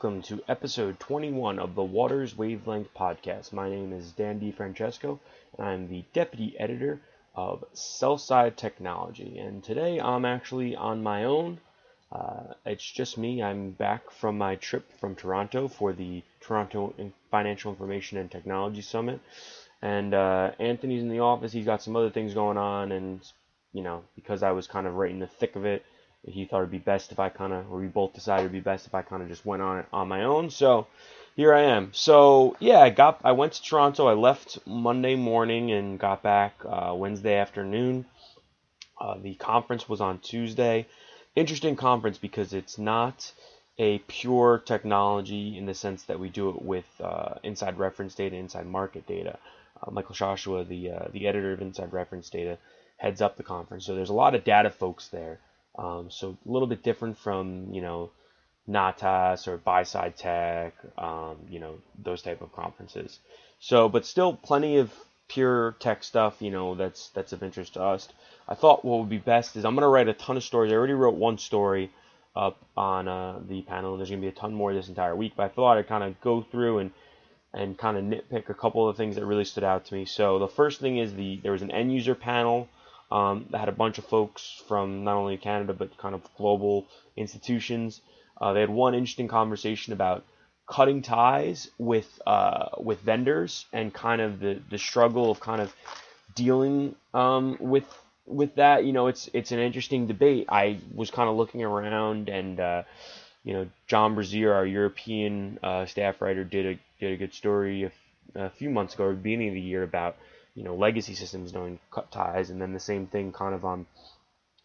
Welcome to episode 21 of the Waters Wavelength podcast. My name is Dan DiFrancesco and I'm the deputy editor of Sellside Technology. And today I'm actually on my own. Uh, it's just me. I'm back from my trip from Toronto for the Toronto Financial Information and Technology Summit. And uh, Anthony's in the office. He's got some other things going on. And, you know, because I was kind of right in the thick of it, he thought it'd be best if I kind of, or we both decided it'd be best if I kind of just went on it on my own. So here I am. So yeah, I got, I went to Toronto. I left Monday morning and got back uh, Wednesday afternoon. Uh, the conference was on Tuesday. Interesting conference because it's not a pure technology in the sense that we do it with uh, inside reference data, inside market data. Uh, Michael Shashoua, the uh, the editor of Inside Reference Data, heads up the conference. So there's a lot of data folks there um, so a little bit different from you know Natas or Buy Side Tech, um, you know those type of conferences. So, but still plenty of pure tech stuff, you know that's that's of interest to us. I thought what would be best is I'm gonna write a ton of stories. I already wrote one story up on uh, the panel, there's gonna be a ton more this entire week. But I thought I'd kind of go through and and kind of nitpick a couple of things that really stood out to me. So the first thing is the there was an end user panel um, that had a bunch of folks from not only Canada but kind of global institutions. Uh, they had one interesting conversation about cutting ties with uh, with vendors and kind of the, the struggle of kind of dealing um, with with that. You know, it's it's an interesting debate. I was kind of looking around and. Uh, you know, John Brazier, our European uh, staff writer, did a did a good story a, a few months ago, or beginning of the year, about you know legacy systems knowing cut ties, and then the same thing kind of on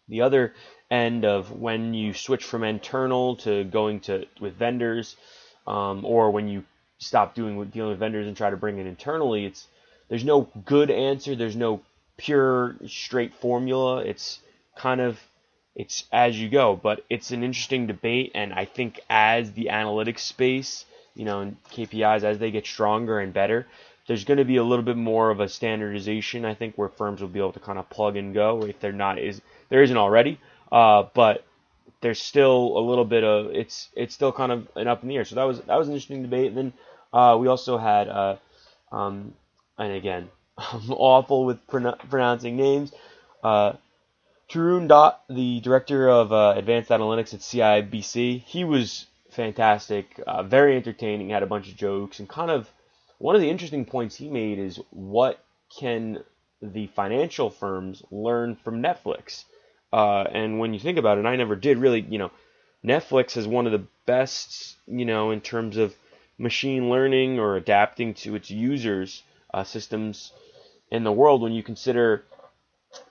the other end of when you switch from internal to going to with vendors, um, or when you stop doing with dealing with vendors and try to bring it internally. It's there's no good answer. There's no pure straight formula. It's kind of it's as you go, but it's an interesting debate, and I think as the analytics space, you know, and KPIs as they get stronger and better, there's going to be a little bit more of a standardization, I think, where firms will be able to kind of plug and go if they're not is there isn't already. Uh, but there's still a little bit of it's it's still kind of an up in the air. So that was that was an interesting debate. And then uh, we also had uh, um, and again I'm awful with pronouncing names. Uh, Tarun Dutt, the director of uh, advanced analytics at CIBC, he was fantastic, uh, very entertaining, had a bunch of jokes and kind of one of the interesting points he made is what can the financial firms learn from Netflix? Uh, and when you think about it, I never did really, you know, Netflix is one of the best, you know, in terms of machine learning or adapting to its users' uh, systems in the world when you consider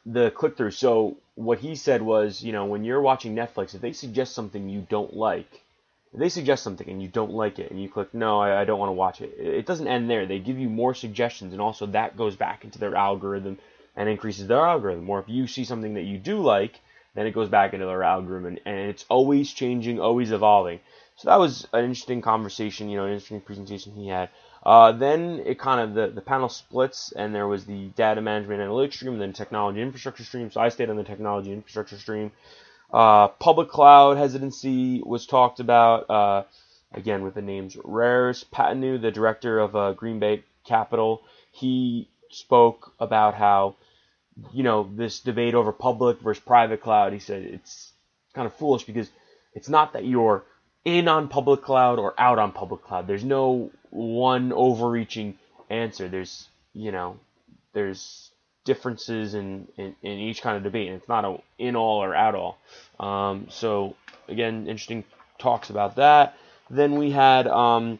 the click through. So what he said was, you know, when you're watching Netflix, if they suggest something you don't like, they suggest something and you don't like it and you click no I, I don't want to watch it it doesn't end there. They give you more suggestions and also that goes back into their algorithm and increases their algorithm. Or if you see something that you do like then it goes back into their algorithm and, and it's always changing always evolving. So that was an interesting conversation you know an interesting presentation he had. Uh, then it kind of the, the panel splits and there was the data management analytics stream and then technology infrastructure stream. So i stayed on the technology infrastructure stream uh, public cloud hesitancy was talked about, uh, again with the names Rares Pattanu, the director of uh, Green Bay Capital. He spoke about how, you know, this debate over public versus private cloud, he said it's kind of foolish because it's not that you're in on public cloud or out on public cloud. There's no one overreaching answer. There's, you know, there's differences in, in, in, each kind of debate. And it's not a in all or out all. Um, so again, interesting talks about that. Then we had um,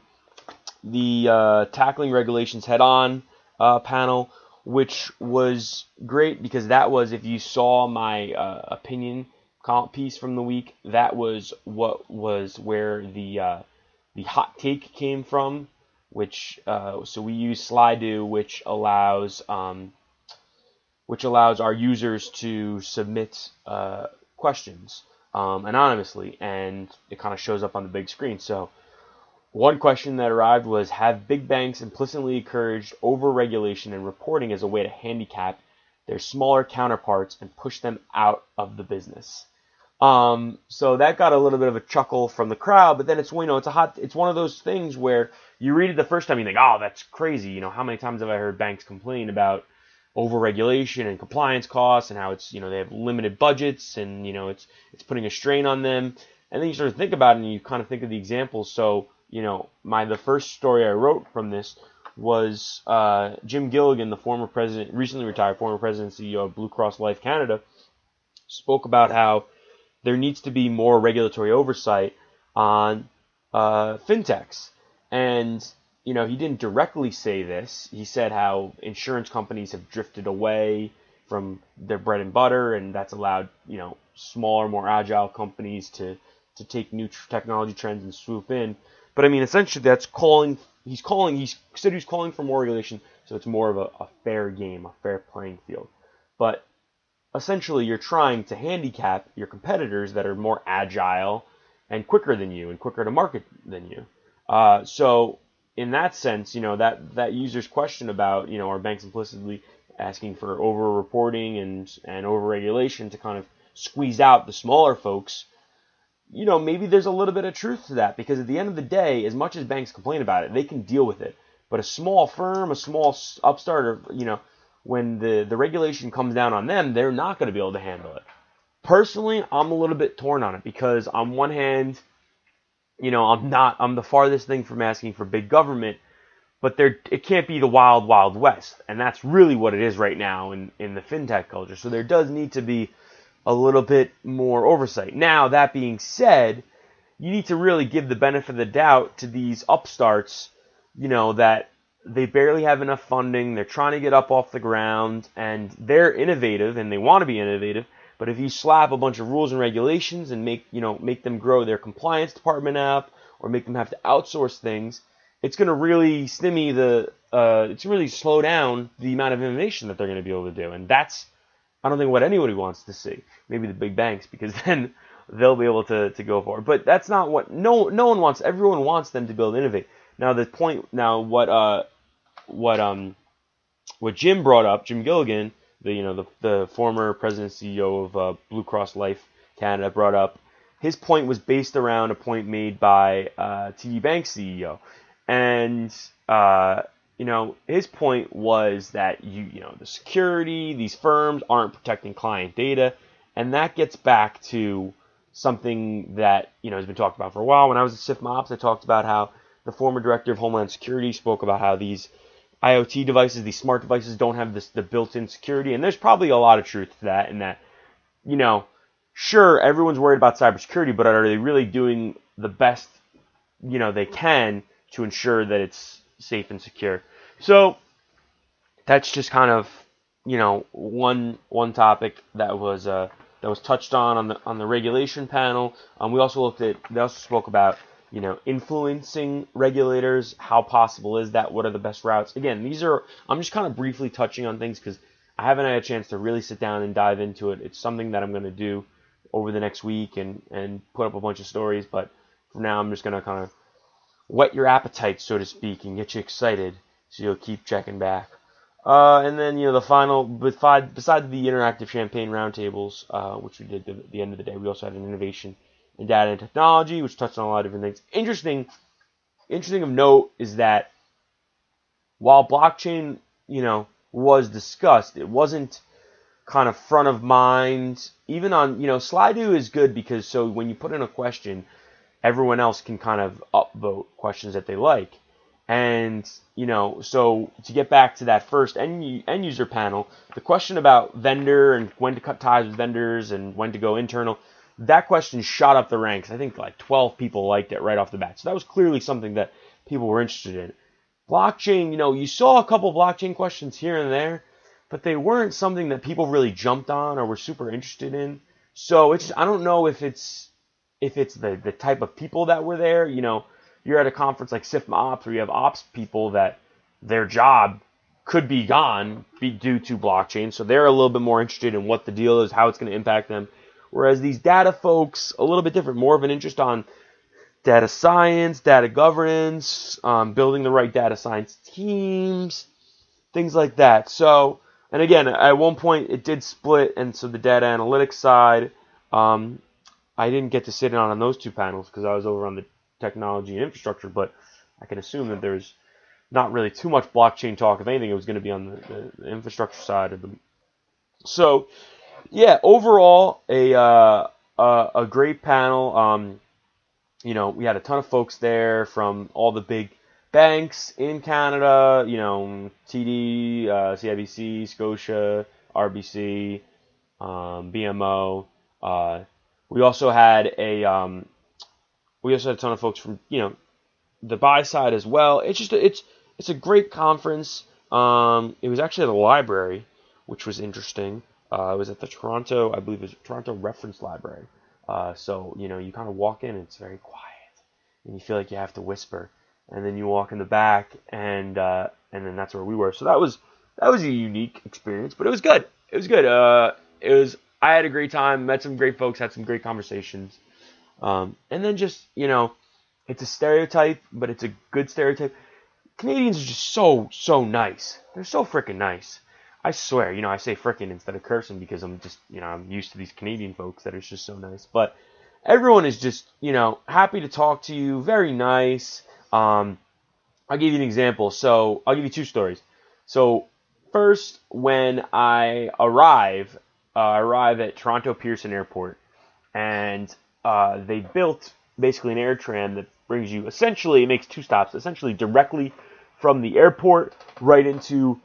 the uh, tackling regulations head on uh, panel, which was great because that was if you saw my uh, opinion piece from the week, that was what was where the uh, the hot take came from. Which uh, so we use Slido, which allows um, which allows our users to submit uh, questions um, anonymously, and it kind of shows up on the big screen. So, one question that arrived was Have big banks implicitly encouraged overregulation and reporting as a way to handicap their smaller counterparts and push them out of the business? Um, so that got a little bit of a chuckle from the crowd, but then it's you know it's a hot it's one of those things where you read it the first time you think oh that's crazy you know how many times have I heard banks complain about overregulation and compliance costs and how it's you know they have limited budgets and you know it's it's putting a strain on them and then you sort of think about it and you kind of think of the examples so you know my the first story I wrote from this was uh, Jim Gilligan the former president recently retired former president CEO of Blue Cross Life Canada spoke about how there needs to be more regulatory oversight on uh, fintechs. And, you know, he didn't directly say this. He said how insurance companies have drifted away from their bread and butter, and that's allowed, you know, smaller, more agile companies to, to take new technology trends and swoop in. But I mean, essentially, that's calling. He's calling. He said he's calling for more regulation, so it's more of a, a fair game, a fair playing field. But essentially you're trying to handicap your competitors that are more agile and quicker than you and quicker to market than you. Uh, so in that sense, you know that that user's question about you know are banks implicitly asking for over reporting and and over regulation to kind of squeeze out the smaller folks. You know, maybe there's a little bit of truth to that because at the end of the day, as much as banks complain about it, they can deal with it. But a small firm, a small upstart, you know, when the, the regulation comes down on them, they're not going to be able to handle it. Personally, I'm a little bit torn on it because on one hand, you know, I'm not I'm the farthest thing from asking for big government, but there it can't be the wild wild west, and that's really what it is right now in in the fintech culture. So there does need to be a little bit more oversight. Now, that being said, you need to really give the benefit of the doubt to these upstarts, you know, that they barely have enough funding. They're trying to get up off the ground, and they're innovative and they want to be innovative. But if you slap a bunch of rules and regulations and make you know make them grow their compliance department up or make them have to outsource things, it's going to really stimmy the uh, it's really slow down the amount of innovation that they're going to be able to do, and that's I don't think what anybody wants to see. Maybe the big banks because then they'll be able to, to go for it. But that's not what no no one wants. Everyone wants them to build innovate. Now the point now what uh what um what Jim brought up, Jim Gilligan, the you know the the former president CEO of uh, Blue Cross Life Canada brought up. His point was based around a point made by uh, TD Bank CEO, and uh, you know his point was that you you know the security these firms aren't protecting client data, and that gets back to something that you know has been talked about for a while. When I was at SIFMA Ops, I talked about how the former director of Homeland Security spoke about how these IoT devices, these smart devices don't have this the built-in security, and there's probably a lot of truth to that. In that, you know, sure everyone's worried about cybersecurity, but are they really doing the best, you know, they can to ensure that it's safe and secure? So that's just kind of, you know, one one topic that was uh, that was touched on on the on the regulation panel. Um, we also looked at they also spoke about you know, influencing regulators. How possible is that? What are the best routes? Again, these are, I'm just kind of briefly touching on things because I haven't had a chance to really sit down and dive into it. It's something that I'm going to do over the next week and, and put up a bunch of stories. But for now, I'm just going to kind of whet your appetite, so to speak, and get you excited so you'll keep checking back. Uh, and then, you know, the final, besides, besides the interactive champagne roundtables, uh, which we did at the end of the day, we also had an innovation in data and technology, which touched on a lot of different things. Interesting, interesting of note is that while blockchain, you know, was discussed, it wasn't kind of front of mind. Even on, you know, Slido is good because so when you put in a question, everyone else can kind of upvote questions that they like. And, you know, so to get back to that first end, end user panel, the question about vendor and when to cut ties with vendors and when to go internal, that question shot up the ranks. I think like 12 people liked it right off the bat. So that was clearly something that people were interested in. Blockchain, you know, you saw a couple blockchain questions here and there, but they weren't something that people really jumped on or were super interested in. So it's I don't know if it's if it's the the type of people that were there. You know, you're at a conference like SIFMA Ops where you have ops people that their job could be gone be due to blockchain. So they're a little bit more interested in what the deal is, how it's going to impact them. Whereas these data folks, a little bit different, more of an interest on data science, data governance, um, building the right data science teams, things like that. So, and again, at one point it did split, and so the data analytics side um, I didn't get to sit in on those two panels because I was over on the technology and infrastructure, but I can assume that there's not really too much blockchain talk. If anything, it was going to be on the, the, infrastructure side of them. So, yeah, overall, a uh, a, a, great panel. Um, you know, we had a ton of folks there from all the big banks in Canada. You know, TD, uh, CIBC, Scotia, RBC, um, BMO. Uh, we also had a um, we also had a ton of folks from you know the buy side as well. It's just it's it's a great conference. Um, it was actually at the library, which was interesting. Uh, it was at the Toronto, I believe it was Toronto Reference Library. Uh, so you know you kind of walk in, and it's very quiet, and you feel like you have to whisper, and then you walk in the back, and uh, and then that's where we were. So that was that was a unique experience, but it was good. It was good. Uh, it was. I had a great time. Met some great folks. Had some great conversations. Um, and then just you know, it's a stereotype, but it's a good stereotype. Canadians are just so so nice. They're so freaking nice. I swear, you know, I say frickin' instead of cursing because I'm just, you know, I'm used to these Canadian folks that are just so nice. But everyone is just, you know, happy to talk to you, very nice. Um, I'll give you an example. So I'll give you two stories. So first, when I arrive, uh, I arrive at Toronto Pearson Airport, and uh, they built basically an air tram that brings you essentially, it makes two stops, essentially directly from the airport right into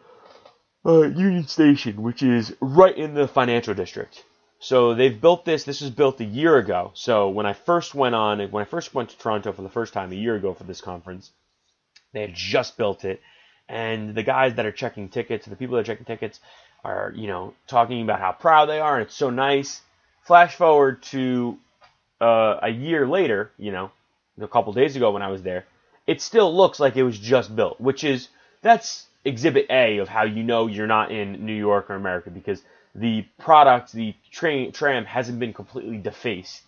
uh, Union Station, which is right in the financial district. So they've built this. This was built a year ago. So when I first went on, when I first went to Toronto for the first time a year ago for this conference, they had just built it, and the guys that are checking tickets, the people that are checking tickets, are you know talking about how proud they are and it's so nice. Flash forward to uh, a year later, you know, a couple days ago when I was there, it still looks like it was just built, which is that's exhibit A of how you know you're not in New York or America because the product, the train tram hasn't been completely defaced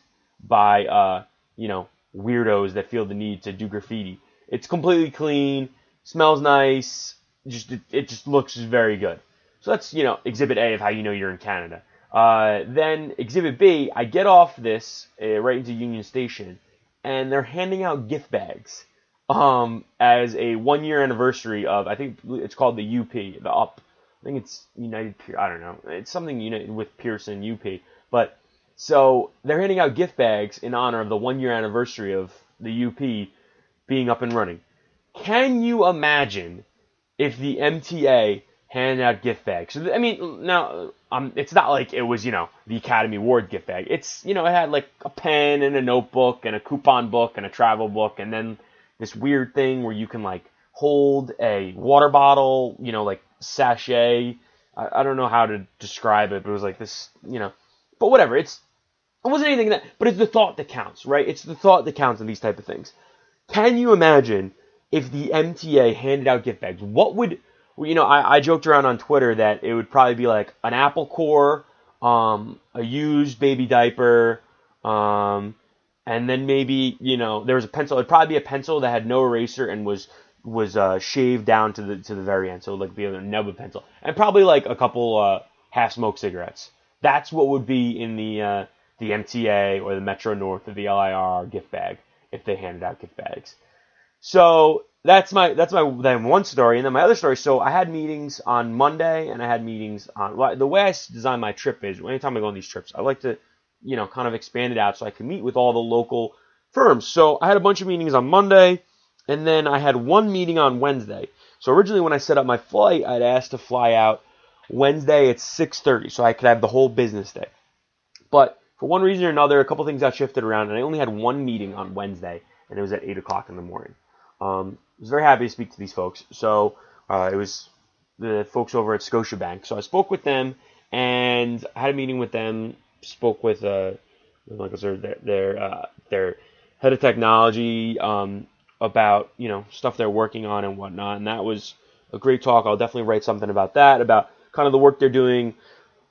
by uh, you know weirdos that feel the need to do graffiti. It's completely clean, smells nice, just it, it just looks very good. So that's you know exhibit A of how you know you're in Canada. Uh, then exhibit B, I get off this uh, right into Union Station, and they're handing out gift bags um, as a one year anniversary of I think it's called the UP, the UP. I think it's United. I don't know. It's something United with Pearson UP. But so they're handing out gift bags in honor of the one year anniversary of the UP being up and running. Can you imagine if the MTA handed out gift bags? I mean, now um, it's not like it was you know the Academy Award gift bag. It's you know it had like a pen and a notebook and a coupon book and a travel book and then this weird thing where you can like hold a water bottle, you know, like sachet. I, I don't know how to describe it, but it was like this, you know, but whatever. It's it wasn't anything that, but it's the thought that counts, right? It's the thought that counts in these type of things. Can you imagine if the MTA handed out gift bags? What would you know? I, I joked around on Twitter that it would probably be like an Apple Core, um, a used baby diaper, um, and then maybe you know there was a pencil. It'd probably be a pencil that had no eraser and was was uh, shaved down to the to the very end, so like be a nub of pencil, and probably like a couple uh, half smoked cigarettes. That's what would be in the uh, the MTA or the Metro North or the LIR gift bag if they handed out gift bags. So that's my that's my then one story, and then my other story. So I had meetings on Monday, and I had meetings on the way I design my trip is anytime I go on these trips, I like to you know, kind of expanded out so I could meet with all the local firms. So I had a bunch of meetings on Monday, and then I had one meeting on Wednesday. So originally when I set up my flight, I'd asked to fly out Wednesday at 6:30, so I could have the whole business day. But for one reason or another, a couple things got shifted around, and I only had one meeting on Wednesday, and it was at 8 o'clock in the morning. Um, I was very happy to speak to these folks. So uh, it was the folks over at Scotiabank. So I spoke with them, and I had a meeting with them spoke with uh, like I said, their their, uh, their head of technology um, about you know stuff they're working on and whatnot, and that was a great talk. I'll definitely write something about that, about kind of the work they're doing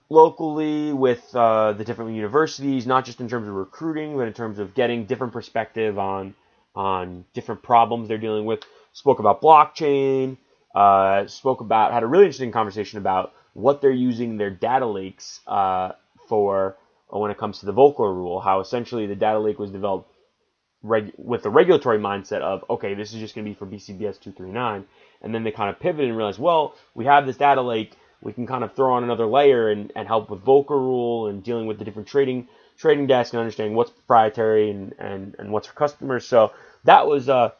locally with uh, the different universities, not just in terms of recruiting, but in terms of getting different perspective on on different problems they're dealing with. Spoke about blockchain. Uh, spoke about had a really interesting conversation about what they're using their data lakes uh, for when it comes to the Volcker rule, how essentially the data lake was developed reg- with the regulatory mindset of, okay, this is just going to be for BCBS 239. And then they kind of pivoted and realized, well, we have this data lake. We can kind of throw on another layer and, and help with Volcker rule and dealing with the different trading trading desk and understanding what's proprietary and, and, and what's for customers. So that was uh,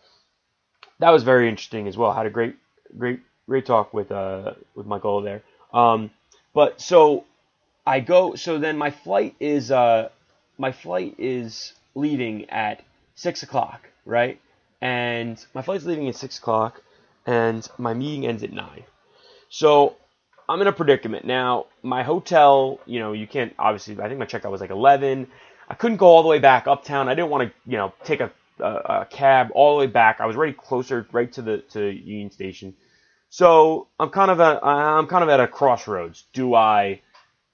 that was very interesting as well. Had a great great great talk with uh, with Michael there. Um, but so I go. So then my flight is uh, my flight is leaving at six o'clock, right? And my flight's leaving at six o'clock, and my meeting ends at nine. So I'm in a predicament now. My hotel, you know, you can't obviously. I think my checkout was like eleven. I couldn't go all the way back uptown. I didn't want to, you know, take a, a, a cab all the way back. I was already closer, right to the to Union Station. So I'm kind of a, I'm kind of at a crossroads. Do I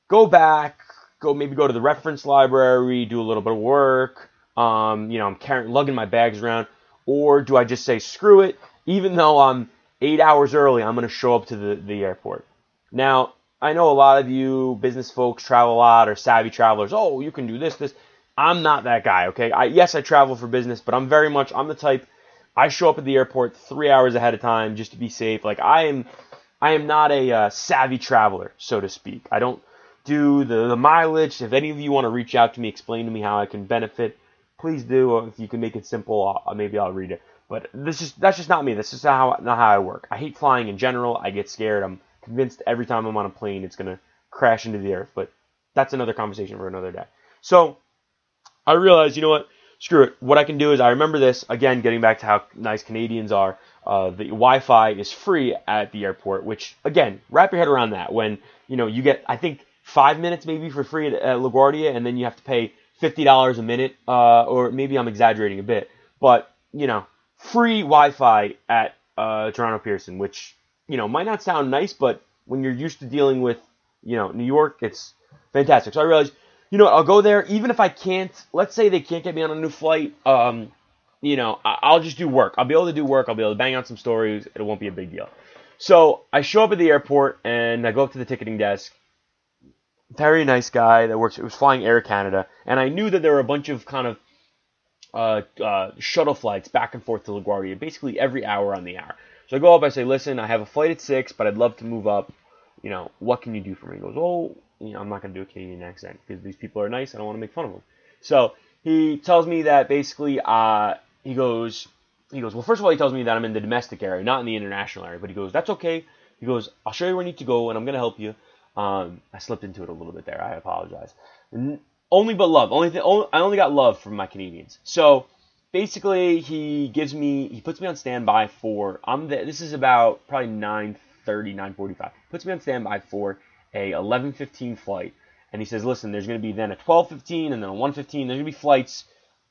go back, go maybe go to the reference library, do a little bit of work? Um, you know, I'm carrying, lugging my bags around, or do I just say screw it? Even though I'm eight hours early, I'm going to show up to the, the airport. Now, I know a lot of you business folks travel a lot or savvy travelers. Oh, you can do this, this. I'm not that guy, okay? I, yes, I travel for business, but I'm very much, I'm the type, I show up at the airport three hours ahead of time just to be safe. Like, I am, I am not a uh, savvy traveler, so to speak. I don't do the, the mileage. If any of you want to reach out to me, explain to me how I can benefit, please do. If you can make it simple, I'll, maybe I'll read it. But this is that's just not me. This is how not how I work. I hate flying in general. I get scared. I'm convinced every time I'm on a plane it's gonna crash into the earth. But that's another conversation for another day. So I realized, you know what? Screw it. What I can do is I remember this again. Getting back to how nice Canadians are. Uh, the Wi-Fi is free at the airport, which again, wrap your head around that. When you know you get, I think five minutes maybe for free at, at LaGuardia, and then you have to pay fifty dollars a minute, uh, or maybe I'm exaggerating a bit, but you know, free Wi-Fi at uh, Toronto Pearson, which you know might not sound nice, but when you're used to dealing with you know New York, it's fantastic. So I realized, you know, what, I'll go there even if I can't. Let's say they can't get me on a new flight. Um, you know, I'll just do work. I'll be able to do work. I'll be able to bang out some stories. It won't be a big deal. So I show up at the airport and I go up to the ticketing desk very nice guy that works. It was flying Air Canada, and I knew that there were a bunch of kind of uh, uh, shuttle flights back and forth to LaGuardia, basically every hour on the hour. So I go up, I say, listen, I have a flight at six, but I'd love to move up. You know, what can you do for me? He goes, oh, you know, I'm not gonna do a Canadian accent because these people are nice. I don't want to make fun of them. So he tells me that basically, uh, he goes, he goes, well, first of all, he tells me that I'm in the domestic area, not in the international area. But he goes, that's okay. He goes, I'll show you where you need to go, and I'm gonna help you. Um, I slipped into it a little bit there. I apologize. Only but love. Only thing. Only, I only got love from my Canadians. So basically, he gives me. He puts me on standby for. I'm. The, this is about probably 9:30, 9:45. Puts me on standby for a 11:15 flight, and he says, "Listen, there's going to be then a 12:15 and then a 1:15. There's going to be flights.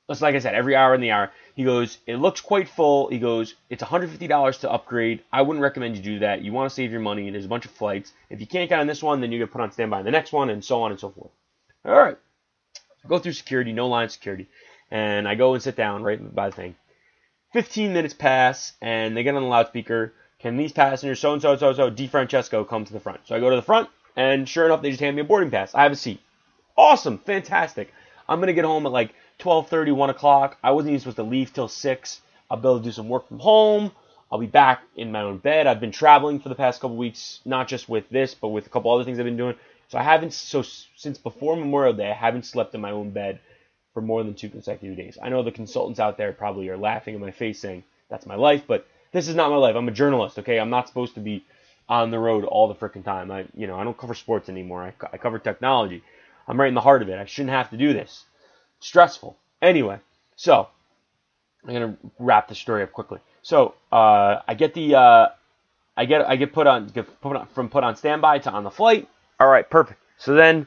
Just like I said, every hour in the hour. He goes, it looks quite full. He goes, it's $150 to upgrade. I wouldn't recommend you do that. You want to save your money. And there's a bunch of flights. If you can't get on this one, then you get put on standby on the next one, and so on and so forth. All right. I go through security, no line security, and I go and sit down right by the thing. 15 minutes pass, and they get on the loudspeaker. Can these passengers, so and so, so so, DiFrancesco, come to the front? So I go to the front, and sure enough, they just hand me a boarding pass. I have a seat. Awesome, fantastic. I'm gonna get home at like 12:30, 1 o'clock. I wasn't even supposed to leave till 6. I'll be able to do some work from home. I'll be back in my own bed. I've been traveling for the past couple weeks, not just with this, but with a couple other things I've been doing. So I haven't so since before Memorial Day, I haven't slept in my own bed for more than two consecutive days. I know the consultants out there probably are laughing in my face saying that's my life, but this is not my life. I'm a journalist, okay? I'm not supposed to be on the road all the freaking time. I, you know, I don't cover sports anymore. I, I cover technology. I'm right in the heart of it. I shouldn't have to do this stressful. Anyway, so I'm gonna wrap the story up quickly. So uh, I get the uh, I get I get put on get put on, from put on standby to on the flight. All right, perfect. So then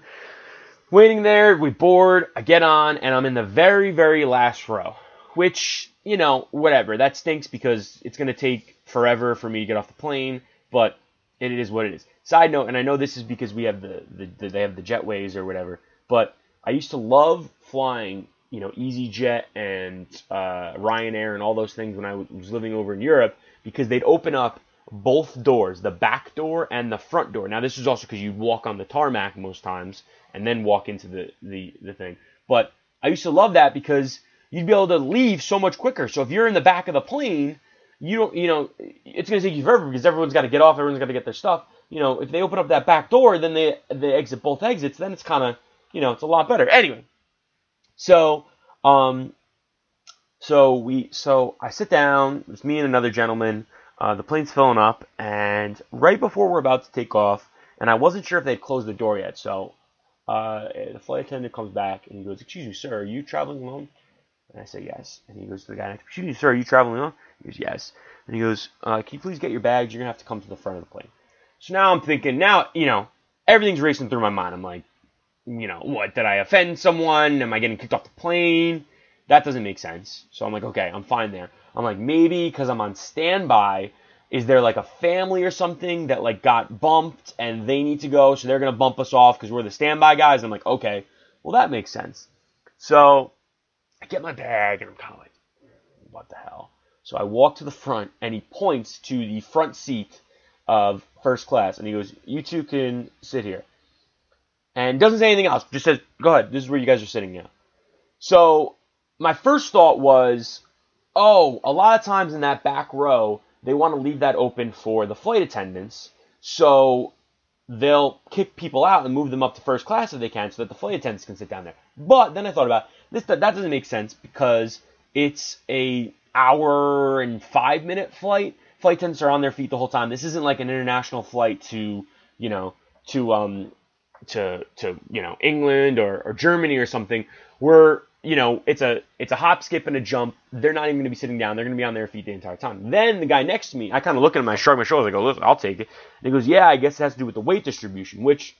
waiting there, we board. I get on, and I'm in the very very last row, which you know whatever that stinks because it's gonna take forever for me to get off the plane, but it is what it is. Side note, and I know this is because we have the, the, the they have the jetways or whatever, but I used to love flying, you know, EasyJet and uh, Ryanair and all those things when I was living over in Europe because they'd open up both doors, the back door and the front door. Now, this is also because you'd walk on the tarmac most times, and then walk into the, the, the thing. But I used to love that because you'd be able to leave so much quicker. So if you're in the back of the plane, you don't, you know, it's going to take you forever because everyone's got to get off, everyone's got to get their stuff. You know, if they open up that back door, then they they exit both exits, then it's kind of, you know, it's a lot better. Anyway, so um, so we, so I sit down. It's me and another gentleman. Uh, the plane's filling up, and right before we're about to take off, and I wasn't sure if they'd closed the door yet, so uh, the flight attendant comes back and he goes, "Excuse me, sir, are you traveling alone?" And I say yes. And he goes to the guy next, to me "Excuse me, sir, are you traveling alone?" He goes, "Yes." And he goes, uh, "Can you please get your bags? You're gonna have to come to the front of the plane." So now I'm thinking, now you know, everything's racing through my mind. I'm like, you know, what did I offend someone? Am I getting kicked off the plane? That doesn't make sense. So I'm like, okay, I'm fine there. I'm like, maybe because I'm on standby, is there like a family or something that like got bumped and they need to go, so they're gonna bump us off because we're the standby guys? I'm like, okay, well that makes sense. So I get my bag and I'm kind of like, what the hell? So I walk to the front and he points to the front seat of first class and he goes, you two can sit here. And doesn't say anything else, just says, go ahead, this is where you guys are sitting now. So my first thought was, oh, a lot of times in that back row, they want to leave that open for the flight attendants. So they'll kick people out and move them up to first class if they can so that the flight attendants can sit down there. But then I thought about this that, that doesn't make sense because it's a hour and 5 minute flight. Flight attendants are on their feet the whole time. This isn't like an international flight to, you know, to um to to, you know, England or, or Germany or something. Where you know, it's a it's a hop, skip, and a jump. They're not even going to be sitting down. They're going to be on their feet the entire time. Then the guy next to me, I kind of look at him, I shrug my shoulders, I go, Listen, I'll take it. And he goes, Yeah, I guess it has to do with the weight distribution, which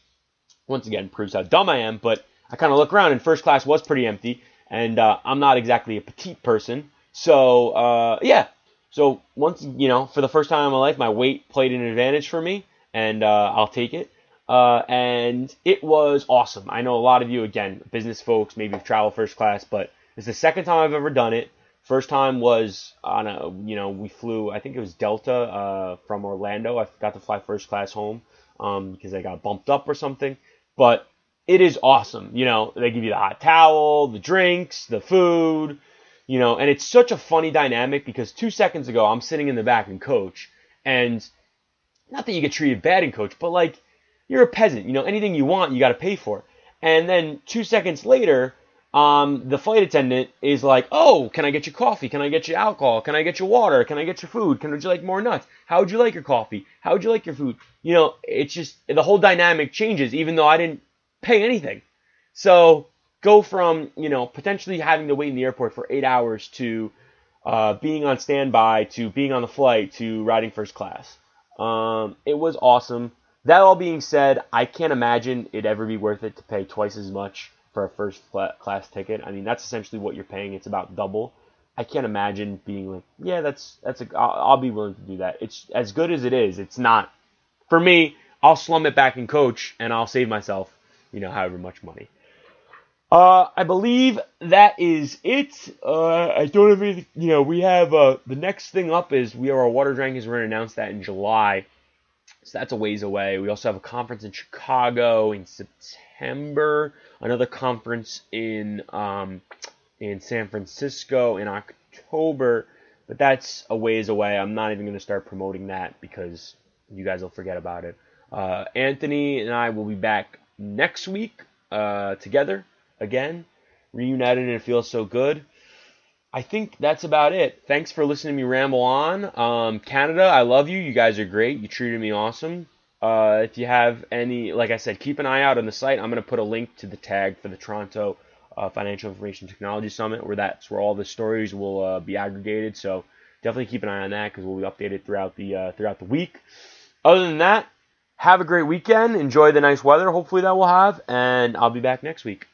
once again proves how dumb I am. But I kind of look around, and first class was pretty empty, and uh, I'm not exactly a petite person, so uh, yeah. So once you know, for the first time in my life, my weight played an advantage for me, and uh, I'll take it. Uh, and it was awesome. I know a lot of you, again, business folks, maybe have traveled first class, but it's the second time I've ever done it. First time was on a, you know, we flew, I think it was Delta uh, from Orlando. I got to fly first class home um, because I got bumped up or something. But it is awesome. You know, they give you the hot towel, the drinks, the food, you know, and it's such a funny dynamic because two seconds ago I'm sitting in the back in coach, and not that you get treated bad in coach, but like you're a peasant. You know, anything you want, you got to pay for. it. And then two seconds later, um, the flight attendant is like, "Oh, can I get you coffee? Can I get you alcohol? Can I get you water? Can I get your food? Can would you like more nuts? How would you like your coffee? How would you like your food?" You know, it's just the whole dynamic changes, even though I didn't pay anything. So go from you know potentially having to wait in the airport for eight hours to uh, being on standby to being on the flight to riding first class. Um, it was awesome. That all being said, I can't imagine it ever be worth it to pay twice as much for a first class ticket. I mean, that's essentially what you're paying. It's about double. I can't imagine being like, yeah, that's that's a. I'll, I'll be willing to do that. It's as good as it is. It's not for me. I'll slum it back in coach, and I'll save myself, you know, however much money. Uh, I believe that is it. Uh, I don't have anything. You know, we have uh, the next thing up is we have our water rankings. We're gonna announce that in July. So that's a ways away. We also have a conference in Chicago in September, another conference in um, in San Francisco in October, but that's a ways away. I'm not even going to start promoting that because you guys will forget about it. Uh, Anthony and I will be back next week uh, together again, reunited, and it feels so good. I think that's about it. Thanks for listening to me ramble on. Um, Canada, I love you. You guys are great. You treated me awesome. Uh, if you have any, like I said, keep an eye out on the site. I'm going to put a link to the tag for the Toronto uh, Financial Information Technology Summit, where that's where all the stories will uh, be aggregated. So definitely keep an eye on that because we'll be updated throughout the uh, throughout the week. Other than that, have a great weekend. Enjoy the nice weather. Hopefully that we'll have, and I'll be back next week.